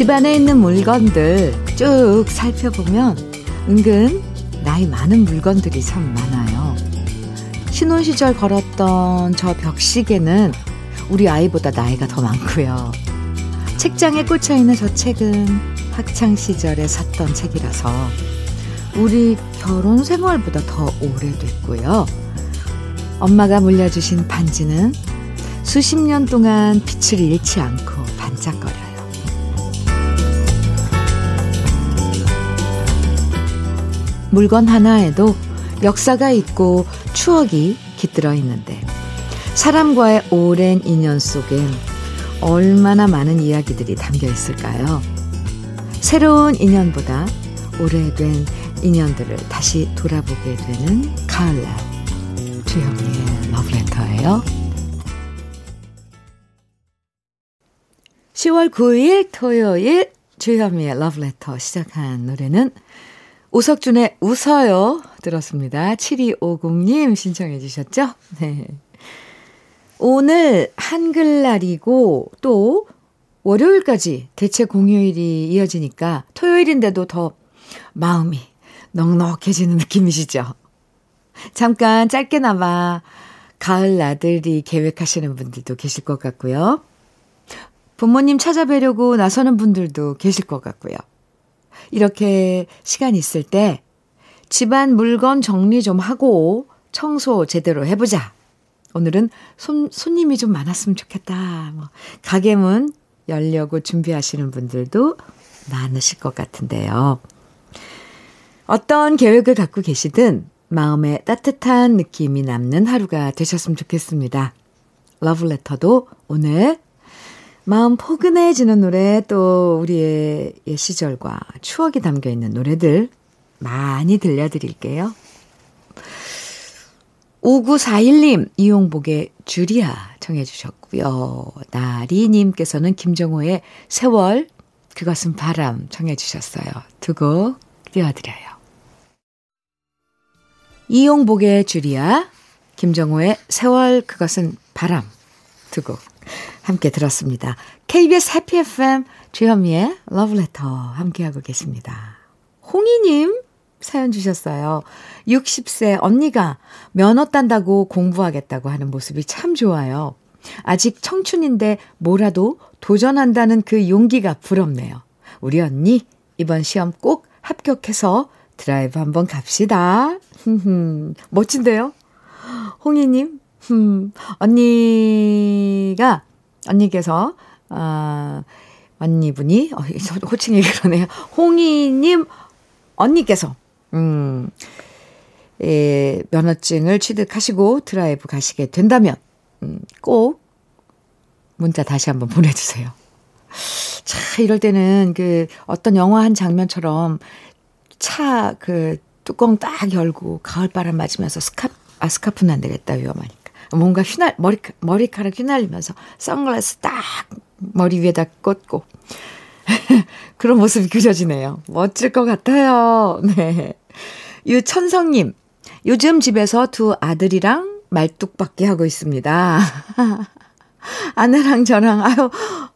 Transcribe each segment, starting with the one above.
집안에 있는 물건들 쭉 살펴보면 은근 나이 많은 물건들이 참 많아요. 신혼 시절 걸었던 저 벽시계는 우리 아이보다 나이가 더 많고요. 책장에 꽂혀 있는 저 책은 학창 시절에 샀던 책이라서 우리 결혼 생활보다 더 오래됐고요. 엄마가 물려주신 반지는 수십 년 동안 빛을 잃지 않고 반짝거려요. 물건 하나에도 역사가 있고 추억이 깃들어 있는데 사람과의 오랜 인연 속엔 얼마나 많은 이야기들이 담겨 있을까요? 새로운 인연보다 오래된 인연들을 다시 돌아보게 되는 가을날 주현미의 러브레터예요. 10월 9일 토요일 주현미의 러브레터 시작한 노래는 오석준의 웃어요 들었습니다. 7250님 신청해 주셨죠? 네. 오늘 한글날이고 또 월요일까지 대체 공휴일이 이어지니까 토요일인데도 더 마음이 넉넉해지는 느낌이시죠? 잠깐 짧게나마 가을 나들이 계획하시는 분들도 계실 것 같고요. 부모님 찾아뵈려고 나서는 분들도 계실 것 같고요. 이렇게 시간 있을 때 집안 물건 정리 좀 하고 청소 제대로 해보자. 오늘은 손, 손님이 좀 많았으면 좋겠다. 뭐, 가게문 열려고 준비하시는 분들도 많으실 것 같은데요. 어떤 계획을 갖고 계시든 마음에 따뜻한 느낌이 남는 하루가 되셨으면 좋겠습니다. 러브레터도 오늘 마음 포근해지는 노래 또 우리의 옛 시절과 추억이 담겨 있는 노래들 많이 들려드릴게요. 5941님, 이용복의 주리아 청해 주셨고요. 나리님께서는 김정호의 세월, 그것은 바람 청해 주셨어요. 두 곡 띄워드려요. 이용복의 주리아, 김정호의 세월, 그것은 바람 두 곡 함께 들었습니다. KBS 해피 FM 주현미의 러브레터 함께하고 계십니다. 홍희님 사연 주셨어요. 60세 언니가 면허 딴다고 공부하겠다고 하는 모습이 참 좋아요. 아직 청춘인데 뭐라도 도전한다는 그 용기가 부럽네요. 우리 언니 이번 시험 꼭 합격해서 드라이브 한번 갑시다. 멋진데요? 홍희님, 음, 언니가, 언니께서, 아, 언니분이, 어, 호칭이 그러네요. 홍희님, 언니께서, 음, 예, 면허증을 취득하시고 드라이브 가시게 된다면, 음, 꼭 문자 다시 한번 보내주세요. 차, 이럴 때는 그 어떤 영화 한 장면처럼 차 그 뚜껑 딱 열고 가을바람 맞으면서 스카프, 아, 스카프는 안 되겠다, 위험하니까. 뭔가 휘날, 머리, 머리카락 휘날리면서 선글라스 딱 머리 위에다 꽂고. 그런 모습이 그려지네요. 멋질 것 같아요. 네. 유천성님, 요즘 집에서 두 아들이랑 말뚝박기 하고 있습니다. 아내랑 저랑, 아유,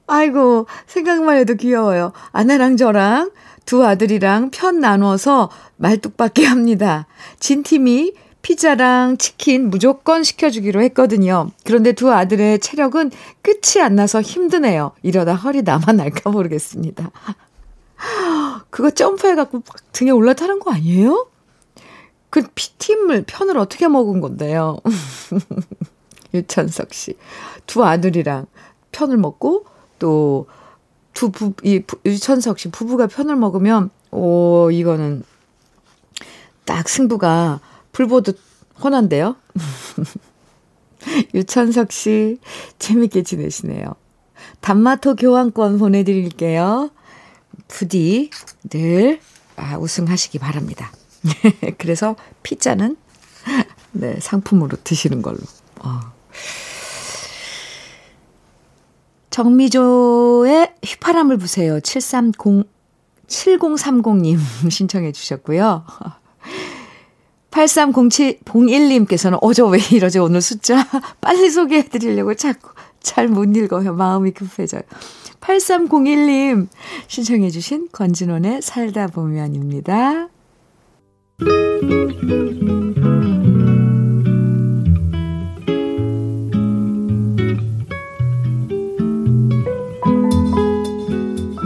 아이고, 생각만 해도 귀여워요. 아내랑 저랑 두 아들이랑 편 나눠서 말뚝박기 합니다. 진 팀이 피자랑 치킨 무조건 시켜주기로 했거든요. 그런데 두 아들의 체력은 끝이 안 나서 힘드네요. 이러다 허리 남아날까 모르겠습니다. 그거 점프해갖고 등에 올라타는 거 아니에요? 그 피팀을 편을 어떻게 먹은 건데요? 유찬석 씨. 두 아들이랑 편을 먹고 또 두 부, 이 유찬석 씨 부부가 편을 먹으면, 오, 이거는 딱 승부가 불보듯 훤한데요? 유찬석 씨, 재밌게 지내시네요. 단마토 교환권 보내드릴게요. 부디 늘 아, 우승하시기 바랍니다. 그래서 피자는 네, 상품으로 드시는 걸로. 어. 정미조의 휘파람을 부세요. 730, 7030님 신청해 주셨고요. 830701님께서는 어저 왜 이러지 오늘 숫자 빨리 소개해 드리려고 자꾸 잘 못 읽어요. 마음이 급해져요. 8301님 신청해 주신 권진원의 살다 보면입니다.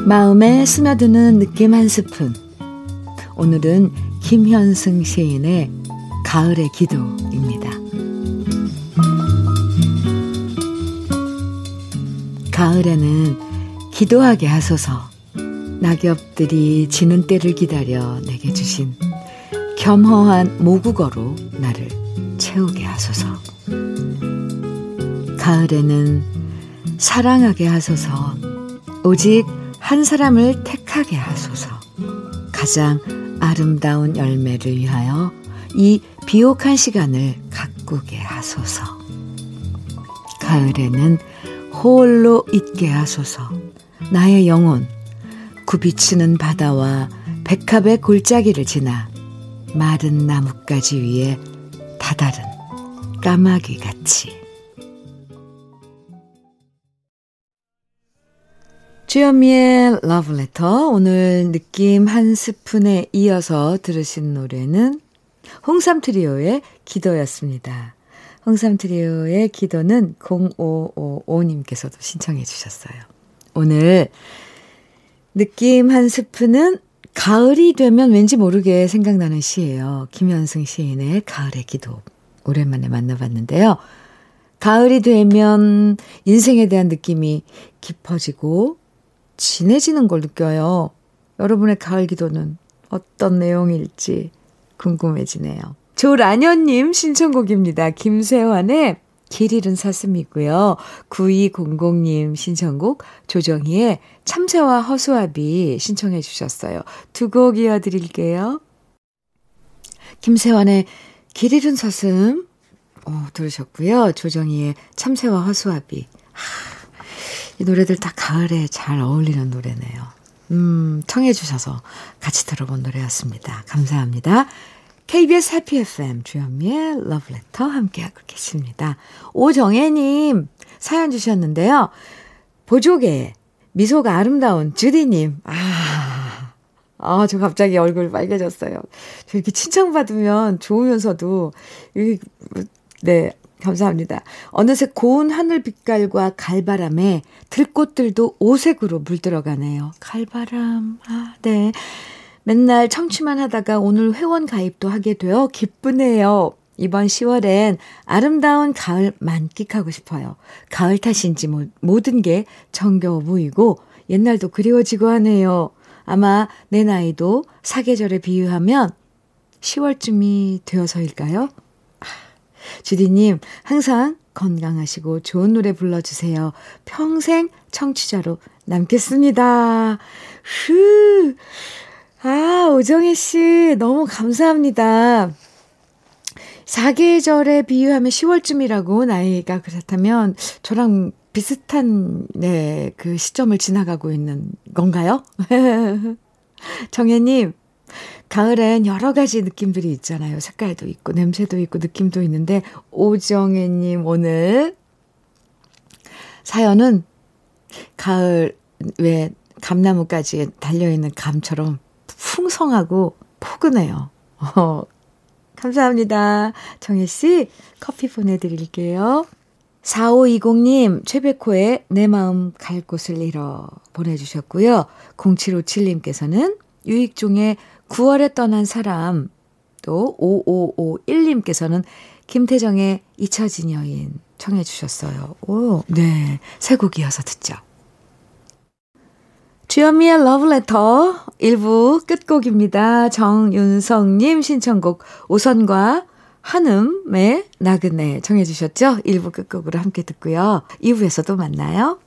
마음에 스며드는 느낌 한 스푼. 오늘은 김현승 시인의 가을의 기도입니다. 가을에는 기도하게 하소서 낙엽들이 지는 때를 기다려 내게 주신 겸허한 모국어로 나를 채우게 하소서 가을에는 사랑하게 하소서 오직 한 사람을 택하게 하소서 가장 아름다운 열매를 위하여 이 비옥한 시간을 가꾸게 하소서. 가을에는 홀로 있게 하소서. 나의 영혼 굽이치는 바다와 백합의 골짜기를 지나 마른 나뭇가지 위에 다다른 까마귀 같이 주현미의 러브레터 오늘 느낌 한 스푼에 이어서 들으신 노래는 홍삼 트리오의 기도였습니다. 홍삼 트리오의 기도는 0555님께서도 신청해 주셨어요. 오늘 느낌 한 스푼은 가을이 되면 왠지 모르게 생각나는 시예요. 김현승 시인의 가을의 기도. 오랜만에 만나봤는데요. 가을이 되면 인생에 대한 느낌이 깊어지고 진해지는 걸 느껴요. 여러분의 가을 기도는 어떤 내용일지 궁금해지네요. 조라녀님 신청곡입니다. 김세환의 길 잃은 사슴이고요. 9200님 신청곡 조정희의 참새와 허수아비 신청해 주셨어요. 두 곡 이어드릴게요. 김세환의 길 잃은 사슴 어, 들으셨고요. 조정희의 참새와 허수아비. 하, 이 노래들 다 가을에 잘 어울리는 노래네요. 음, 청해주셔서 같이 들어본 노래였습니다. 감사합니다. KBS 해피 FM 주현미의 러브레터 함께하고 계십니다. 오정혜님 사연 주셨는데요. 보조개 미소가 아름다운 주디님. 아, 아, 저 갑자기 얼굴 빨개졌어요. 저 이렇게 칭찬받으면 좋으면서도, 네, 감사합니다. 어느새 고운 하늘 빛깔과 갈바람에 들꽃들도 오색으로 물들어가네요. 갈바람, 아, 네. 맨날 청취만 하다가 오늘 회원 가입도 하게 되어 기쁘네요. 이번 10월엔 아름다운 가을 만끽하고 싶어요. 가을 탓인지 뭐, 모든 게 정겨워 보이고 옛날도 그리워지고 하네요. 아마 내 나이도 사계절에 비유하면 10월쯤이 되어서일까요? 주디님, 항상 건강하시고 좋은 노래 불러주세요. 평생 청취자로 남겠습니다. 흐. 아, 오정혜 씨, 너무 감사합니다. 사계절에 비유하면 10월쯤이라고 나이가 그렇다면 저랑 비슷한, 네, 그 시점을 지나가고 있는 건가요? 정혜님, 가을엔 여러 가지 느낌들이 있잖아요. 색깔도 있고, 냄새도 있고, 느낌도 있는데, 오정혜님, 오늘 사연은 가을, 왜, 감나무까지 달려있는 감처럼 풍성하고 포근해요. 어, 감사합니다. 정혜씨, 커피 보내드릴게요. 4520님, 최백호의 내 마음 갈 곳을 잃어 보내주셨고요. 0757님께서는 유익종의 9월에 떠난 사람, 또 5551님께서는 김태정의 잊혀진 여인 청해 주셨어요. 오, 네. 세 곡 이어서 듣죠. 주현미의 러브레터 1부 끝곡입니다. 정윤성님 신청곡 오선과 한음의 나그네 청해 주셨죠? 1부 끝곡으로 함께 듣고요. 2부에서도 만나요.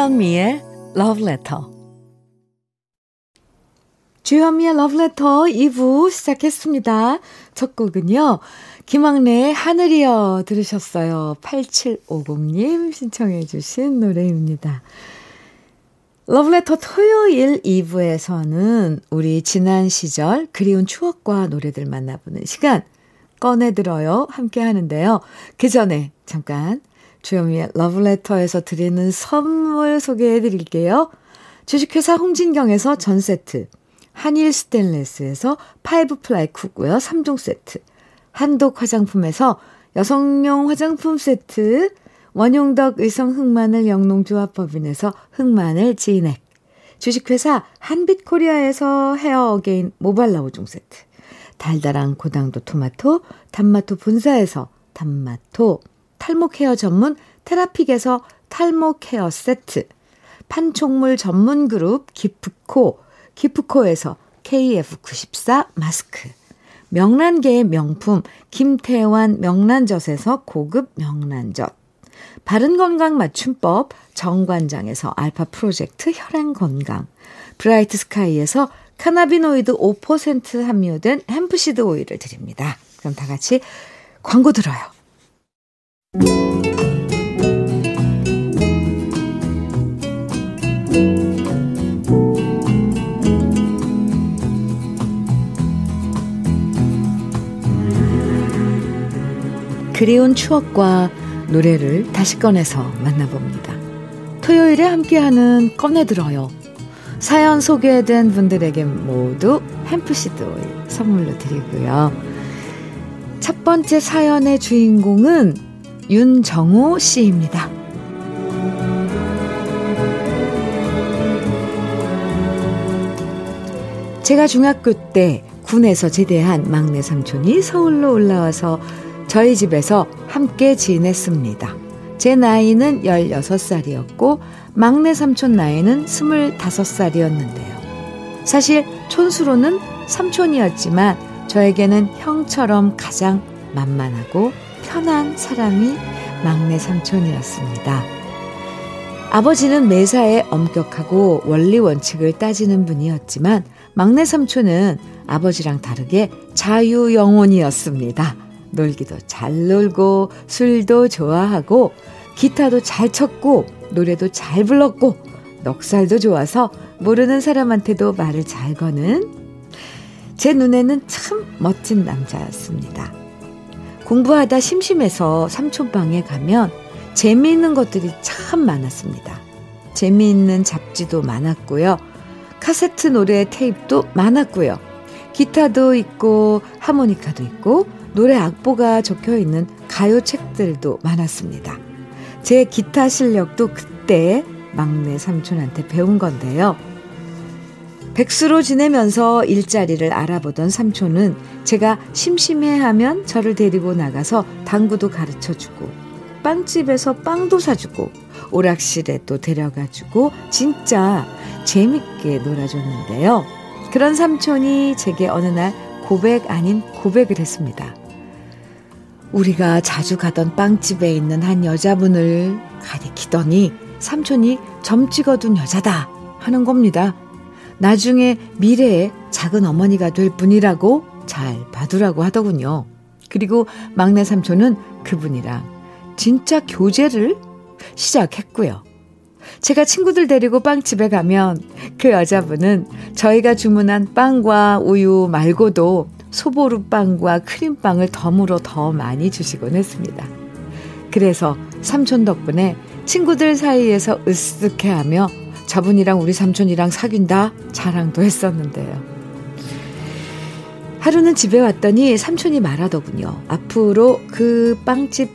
주현미의 Letter. 주현미의 Love Letter 2부 시작했습니다. 첫 곡은요. 김학래의 하늘이여 들으셨어요. 8750님 신청해 주신 노래입니다. 러브레터 토요일 2부에서는 우리 지난 시절 그리운 추억과 노래들 만나보는 시간 꺼내들어요 함께 하는데요. 그 전에 잠깐 주현미의 러브레터에서 드리는 선물 소개해 드릴게요. 주식회사 홍진경에서 전 세트, 한일 스텐레스에서 five ply cookware 3종 세트, 한독 화장품에서 여성용 화장품 세트, 원용덕 의성 흑마늘 영농조합법인에서 흑마늘 진액, 주식회사 한빛코리아에서 헤어 어게인 모발라 5종 세트, 달달한 고당도 토마토, 단마토 본사에서 단마토, 탈모 케어 전문 테라픽에서 탈모 케어 세트, 판촉물 전문 그룹 기프코, 기프코에서 KF94 마스크, 명란계의 명품 김태환 명란젓에서 고급 명란젓, 바른건강 맞춤법 정관장에서 알파 프로젝트 혈행건강, 브라이트 스카이에서 카나비노이드 5% 함유된 햄프시드 오일을 드립니다. 그럼 다 같이 광고 들어요. 그리운 추억과 노래를 다시 꺼내서 만나봅니다. 토요일에 함께하는 꺼내들어요. 사연 소개된 분들에게 모두 햄프시드 오일 선물로 드리고요. 첫 번째 사연의 주인공은 윤정호 씨입니다. 제가 중학교 때 군에서 제대한 막내 삼촌이 서울로 올라와서 저희 집에서 함께 지냈습니다. 제 나이는 16살이었고, 막내 삼촌 나이는 25살이었는데요. 사실 촌수로는 삼촌이었지만, 저에게는 형처럼 가장 만만하고 편한 사람이 막내 삼촌이었습니다. 아버지는 매사에 엄격하고 원리 원칙을 따지는 분이었지만, 막내 삼촌은 아버지랑 다르게 자유 영혼이었습니다. 놀기도 잘 놀고 술도 좋아하고 기타도 잘 쳤고 노래도 잘 불렀고 넉살도 좋아서 모르는 사람한테도 말을 잘 거는 제 눈에는 참 멋진 남자였습니다. 공부하다 심심해서 삼촌방에 가면 재미있는 것들이 참 많았습니다. 재미있는 잡지도 많았고요. 카세트 노래 테이프도 많았고요. 기타도 있고 하모니카도 있고 노래 악보가 적혀 있는 가요 책들도 많았습니다. 제 기타 실력도 그때 막내 삼촌한테 배운 건데요. 백수로 지내면서 일자리를 알아보던 삼촌은 제가 심심해하면 저를 데리고 나가서 당구도 가르쳐 주고 빵집에서 빵도 사주고 오락실에 또 데려가주고 진짜 재밌게 놀아줬는데요. 그런 삼촌이 제게 어느 날 고백 아닌 고백을 했습니다. 우리가 자주 가던 빵집에 있는 한 여자분을 가리키더니 삼촌이 점 찍어둔 여자다 하는 겁니다. 나중에 미래에 작은 어머니가 될 분이라고 잘 봐두라고 하더군요. 그리고 막내 삼촌은 그분이랑 진짜 교제를 시작했고요. 제가 친구들 데리고 빵집에 가면 그 여자분은 저희가 주문한 빵과 우유 말고도 소보루빵과 크림빵을 덤으로 더 많이 주시곤 했습니다. 그래서 삼촌 덕분에 친구들 사이에서 으쓱해하며 저분이랑 우리 삼촌이랑 사귄다 자랑도 했었는데요. 하루는 집에 왔더니 삼촌이 말하더군요. 앞으로 그 빵집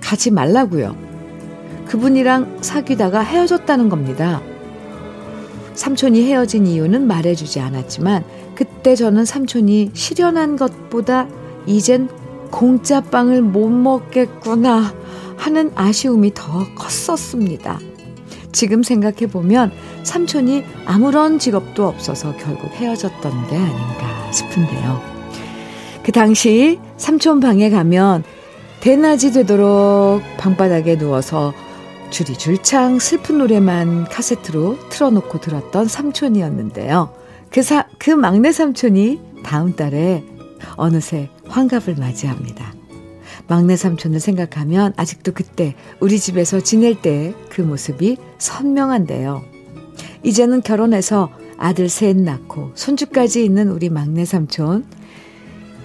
가지 말라고요. 그분이랑 사귀다가 헤어졌다는 겁니다. 삼촌이 헤어진 이유는 말해주지 않았지만 그때 저는 삼촌이 실현한 것보다 이젠 공짜 빵을 못 먹겠구나 하는 아쉬움이 더 컸었습니다. 지금 생각해보면 삼촌이 아무런 직업도 없어서 결국 헤어졌던 게 아닌가 싶은데요. 그 당시 삼촌 방에 가면 대낮이 되도록 방바닥에 누워서 줄이 줄창 슬픈 노래만 카세트로 틀어놓고 들었던 삼촌이었는데요. 그, 사, 그 막내 삼촌이 다음 달에 어느새 환갑을 맞이합니다. 막내 삼촌을 생각하면 아직도 그때 우리 집에서 지낼 때 그 모습이 선명한데요. 이제는 결혼해서 아들 셋 낳고 손주까지 있는 우리 막내 삼촌.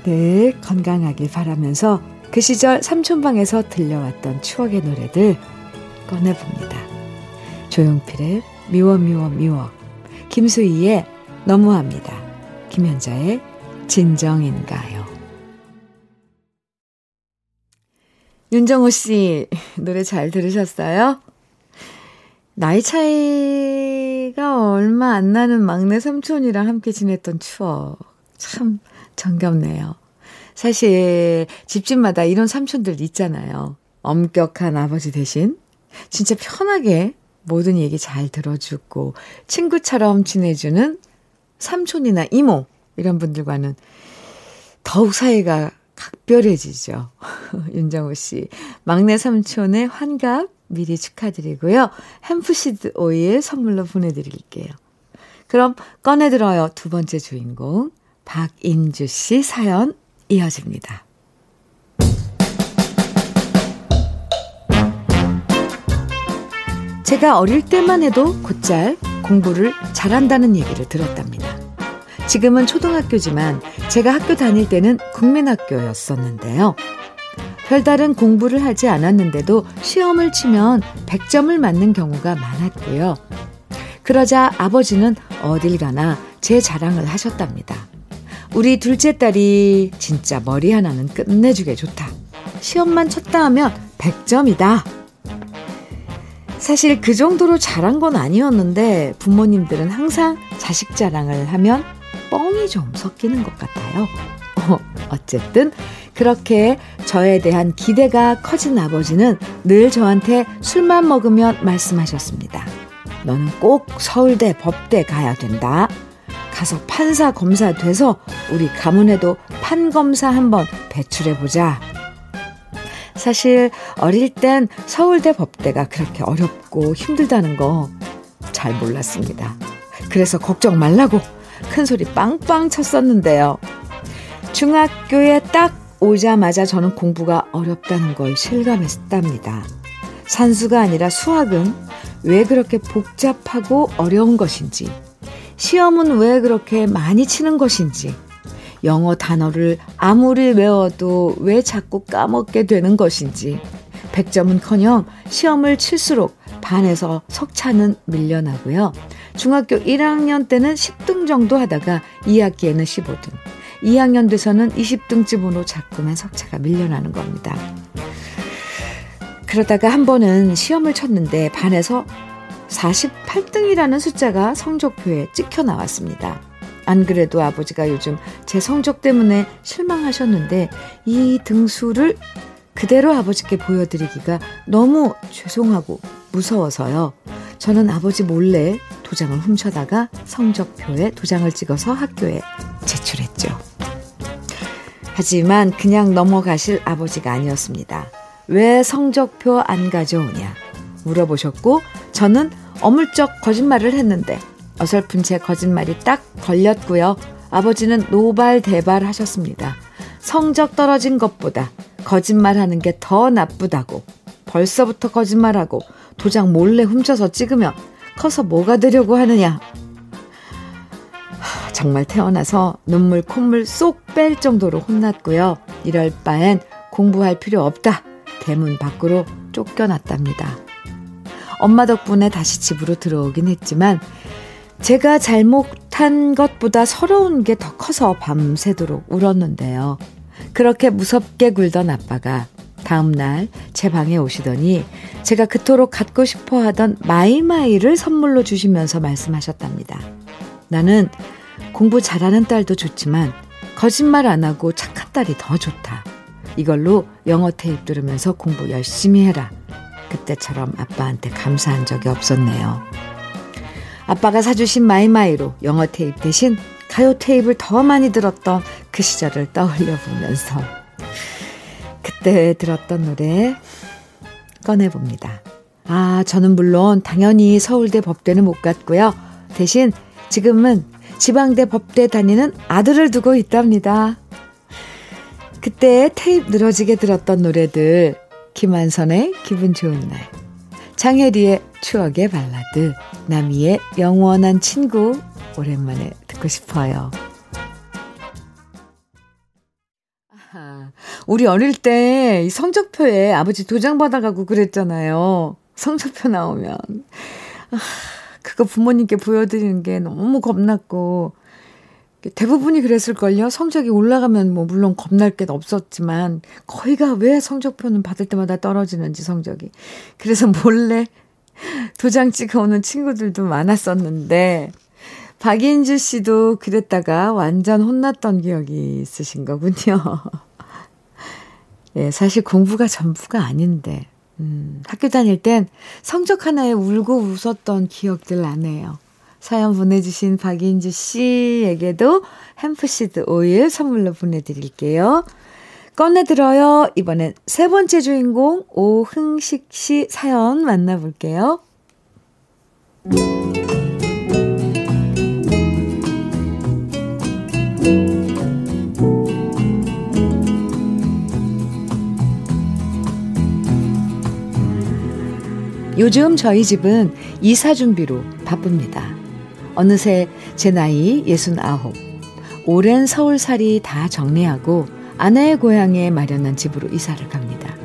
늘 건강하길 바라면서 그 시절 삼촌방에서 들려왔던 추억의 노래들 꺼내봅니다. 조용필의 미워 미워 미워 김수희의 너무합니다. 김현자의 진정인가요? 윤정호 씨, 노래 잘 들으셨어요? 나이 차이가 얼마 안 나는 막내 삼촌이랑 함께 지냈던 추억. 참 정겹네요. 사실 집집마다 이런 삼촌들 있잖아요. 엄격한 아버지 대신 진짜 편하게 모든 얘기 잘 들어주고 친구처럼 지내주는 삼촌이나 이모 이런 분들과는 더욱 사이가 각별해지죠. 윤정호 씨. 막내 삼촌의 환갑 미리 축하드리고요. 햄프시드 오일 선물로 보내드릴게요. 그럼 꺼내들어요. 두 번째 주인공. 박인주 씨 사연 이어집니다. 제가 어릴 때만 해도 곧잘 공부를 잘한다는 얘기를 들었답니다. 지금은 초등학교지만 제가 학교 다닐 때는 국민학교였었는데요. 별다른 공부를 하지 않았는데도 시험을 치면 100점을 맞는 경우가 많았고요. 그러자 아버지는 어딜 가나 제 자랑을 하셨답니다. 우리 둘째 딸이 진짜 머리 하나는 끝내주게 좋다. 시험만 쳤다 하면 100점이다. 사실 그 정도로 잘한 건 아니었는데 부모님들은 항상 자식 자랑을 하면 뻥이 좀 섞이는 것 같아요. 어, 어쨌든 그렇게 저에 대한 기대가 커진 아버지는 늘 저한테 술만 먹으면 말씀하셨습니다. 너는 꼭 서울대 법대 가야 된다. 가서 판사 검사 돼서 우리 가문에도 판검사 한번 배출해 보자. 사실 어릴 땐 서울대 법대가 그렇게 어렵고 힘들다는 거 잘 몰랐습니다. 그래서 걱정 말라고 큰 소리 빵빵 쳤었는데요. 중학교에 딱 오자마자 저는 공부가 어렵다는 걸 실감했답니다. 산수가 아니라 수학은 왜 그렇게 복잡하고 어려운 것인지, 시험은 왜 그렇게 많이 치는 것인지, 영어 단어를 아무리 외워도 왜 자꾸 까먹게 되는 것인지 100점은 커녕 시험을 칠수록 반에서 석차는 밀려나고요. 중학교 1학년 때는 10등 정도 하다가 2학기에는 15등, 2학년 돼서는 20등쯤으로 자꾸만 석차가 밀려나는 겁니다. 그러다가 한 번은 시험을 쳤는데 반에서 48등이라는 숫자가 성적표에 찍혀 나왔습니다. 안 그래도 아버지가 요즘 제 성적 때문에 실망하셨는데 이 등수를 그대로 아버지께 보여드리기가 너무 죄송하고 무서워서요. 저는 아버지 몰래 도장을 훔쳐다가 성적표에 도장을 찍어서 학교에 제출했죠. 하지만 그냥 넘어가실 아버지가 아니었습니다. 왜 성적표 안 가져오냐 물어보셨고 저는 어물쩍 거짓말을 했는데 어설픈 제 거짓말이 딱 걸렸고요. 아버지는 노발대발 하셨습니다. 성적 떨어진 것보다 거짓말하는 게 더 나쁘다고. 벌써부터 거짓말하고 도장 몰래 훔쳐서 찍으면 커서 뭐가 되려고 하느냐. 하, 정말 태어나서 눈물 콧물 쏙 뺄 정도로 혼났고요. 이럴 바엔 공부할 필요 없다. 대문 밖으로 쫓겨났답니다. 엄마 덕분에 다시 집으로 들어오긴 했지만 제가 잘못한 것보다 서러운 게 더 커서 밤새도록 울었는데요. 그렇게 무섭게 굴던 아빠가 다음날 제 방에 오시더니 제가 그토록 갖고 싶어 하던 마이마이를 선물로 주시면서 말씀하셨답니다. 나는 공부 잘하는 딸도 좋지만 거짓말 안 하고 착한 딸이 더 좋다. 이걸로 영어 테이프 들으면서 공부 열심히 해라. 그때처럼 아빠한테 감사한 적이 없었네요. 아빠가 사주신 마이마이로 영어 테이프 대신 가요 테이프를 더 많이 들었던 그 시절을 떠올려 보면서 그때 들었던 노래 꺼내봅니다. 아, 저는 물론 당연히 서울대 법대는 못 갔고요. 대신 지금은 지방대 법대 다니는 아들을 두고 있답니다. 그때 테이프 늘어지게 들었던 노래들 김한선의 기분 좋은 날 장혜리의 추억의 발라드 나미의 영원한 친구 오랜만에 듣고 싶어요. 우리 어릴 때 성적표에 아버지 도장 받아가고 그랬잖아요. 성적표 나오면. 아, 그거 부모님께 보여드리는 게 너무 겁났고, 대부분이 그랬을걸요. 성적이 올라가면 뭐 물론 겁날 게 없었지만 거의가 왜 성적표는 받을 때마다 떨어지는지 성적이. 그래서 몰래 도장 찍어오는 친구들도 많았었는데 박인주 씨도 그랬다가 완전 혼났던 기억이 있으신 거군요. 예, 사실 공부가 전부가 아닌데 음, 학교 다닐 땐 성적 하나에 울고 웃었던 기억들 나네요. 사연 보내주신 박인주 씨에게도 햄프시드 오일 선물로 보내드릴게요. 꺼내들어요. 이번엔 세 번째 주인공 오흥식 씨 사연 만나볼게요. 요즘 저희 집은 이사 준비로 바쁩니다. 어느새 제 나이 69. 오랜 서울살이 다 정리하고 아내의 고향에 마련한 집으로 이사를 갑니다.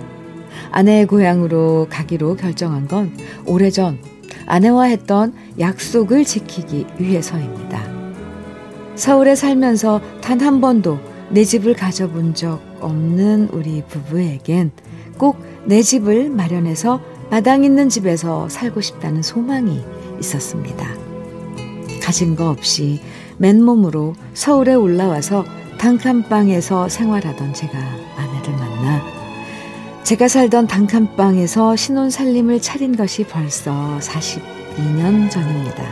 아내의 고향으로 가기로 결정한 건 오래전 아내와 했던 약속을 지키기 위해서입니다. 서울에 살면서 단 한 번도 내 집을 가져본 적 없는 우리 부부에겐 꼭 내 집을 마련해서 마당 있는 집에서 살고 싶다는 소망이 있었습니다. 가진 거 없이 맨몸으로 서울에 올라와서 단칸방에서 생활하던 제가 아내를 만나 제가 살던 단칸방에서 신혼 살림을 차린 것이 벌써 42년 전입니다.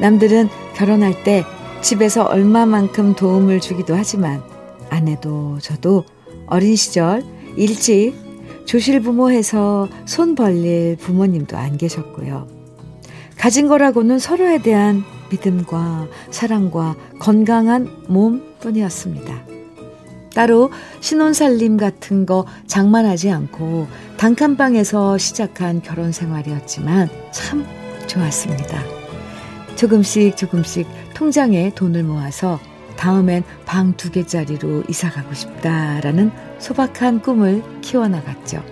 남들은 결혼할 때 집에서 얼마만큼 도움을 주기도 하지만 아내도 저도 어린 시절 일찍 조실부모해서 손 벌릴 부모님도 안 계셨고요. 가진 거라고는 서로에 대한 믿음과 사랑과 건강한 몸뿐이었습니다. 따로 신혼살림 같은 거 장만하지 않고 단칸방에서 시작한 결혼 생활이었지만 참 좋았습니다. 조금씩 조금씩 통장에 돈을 모아서 다음엔 방 두 개짜리로 이사 가고 싶다라는 소박한 꿈을 키워나갔죠.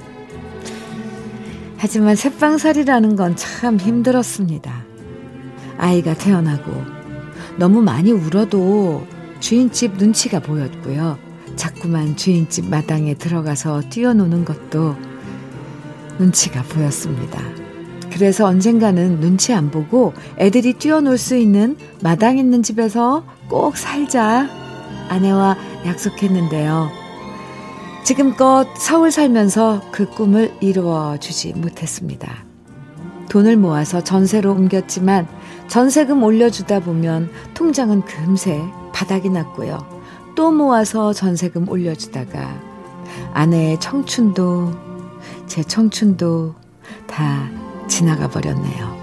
하지만 새빵살이라는 건 참 힘들었습니다. 아이가 태어나고 너무 많이 울어도 주인집 눈치가 보였고요. 자꾸만 주인집 마당에 들어가서 뛰어노는 것도 눈치가 보였습니다. 그래서 언젠가는 눈치 안 보고 애들이 뛰어놀 수 있는 마당 있는 집에서 꼭 살자 아내와 약속했는데요. 지금껏 서울 살면서 그 꿈을 이루어 주지 못했습니다. 돈을 모아서 전세로 옮겼지만 전세금 올려주다 보면 통장은 금세 바닥이 났고요. 또 모아서 전세금 올려주다가 아내의 청춘도 제 청춘도 다 지나가 버렸네요.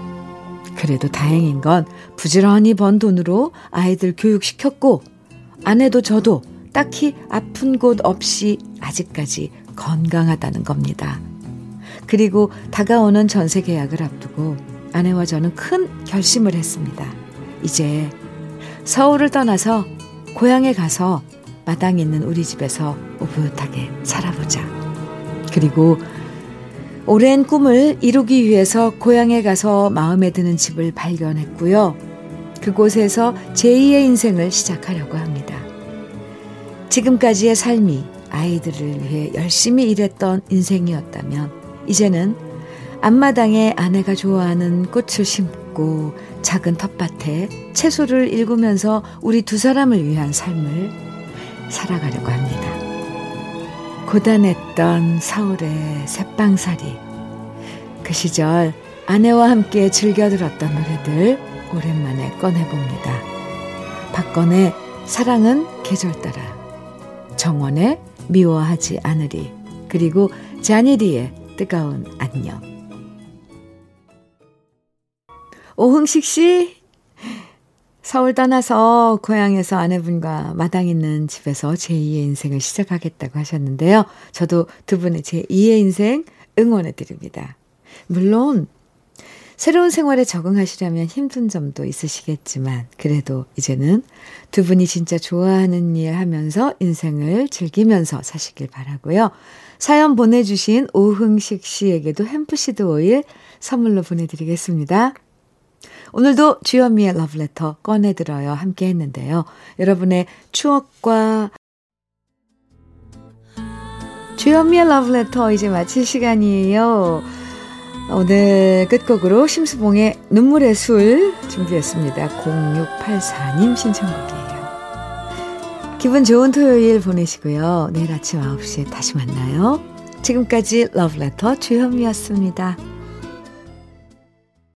그래도 다행인 건 부지런히 번 돈으로 아이들 교육시켰고 아내도 저도 딱히 아픈 곳 없이 아직까지 건강하다는 겁니다. 그리고 다가오는 전세 계약을 앞두고 아내와 저는 큰 결심을 했습니다. 이제 서울을 떠나서 고향에 가서 마당 있는 우리 집에서 오붓하게 살아보자. 그리고 오랜 꿈을 이루기 위해서 고향에 가서 마음에 드는 집을 발견했고요. 그곳에서 제2의 인생을 시작하려고 합니다. 지금까지의 삶이 아이들을 위해 열심히 일했던 인생이었다면 이제는 앞마당에 아내가 좋아하는 꽃을 심고 작은 텃밭에 채소를 일구면서 우리 두 사람을 위한 삶을 살아가려고 합니다. 고단했던 서울의 새빵살이 그 시절 아내와 함께 즐겨 들었던 노래들 오랜만에 꺼내봅니다. 박건의 사랑은 계절 따라 정원의 미워하지 않으리 그리고 자니리의 뜨거운 안녕 오흥식 씨 서울 떠나서 고향에서 아내분과 마당 있는 집에서 제2의 인생을 시작하겠다고 하셨는데요. 저도 두 분의 제2의 인생 응원해 드립니다. 물론 새로운 생활에 적응하시려면 힘든 점도 있으시겠지만 그래도 이제는 두 분이 진짜 좋아하는 일 하면서 인생을 즐기면서 사시길 바라고요. 사연 보내주신 오흥식 씨에게도 햄프시드 오일 선물로 보내드리겠습니다. 오늘도 주현미의 러브레터 꺼내들어요 함께 했는데요. 여러분의 추억과 주현미의 러브레터 이제 마칠 시간이에요. 오늘 끝곡으로 심수봉의 눈물의 술 준비했습니다. 0684님 신청곡이에요. 기분 좋은 토요일 보내시고요. 내일 아침 9시에 다시 만나요. 지금까지 러브레터 주현미였습니다.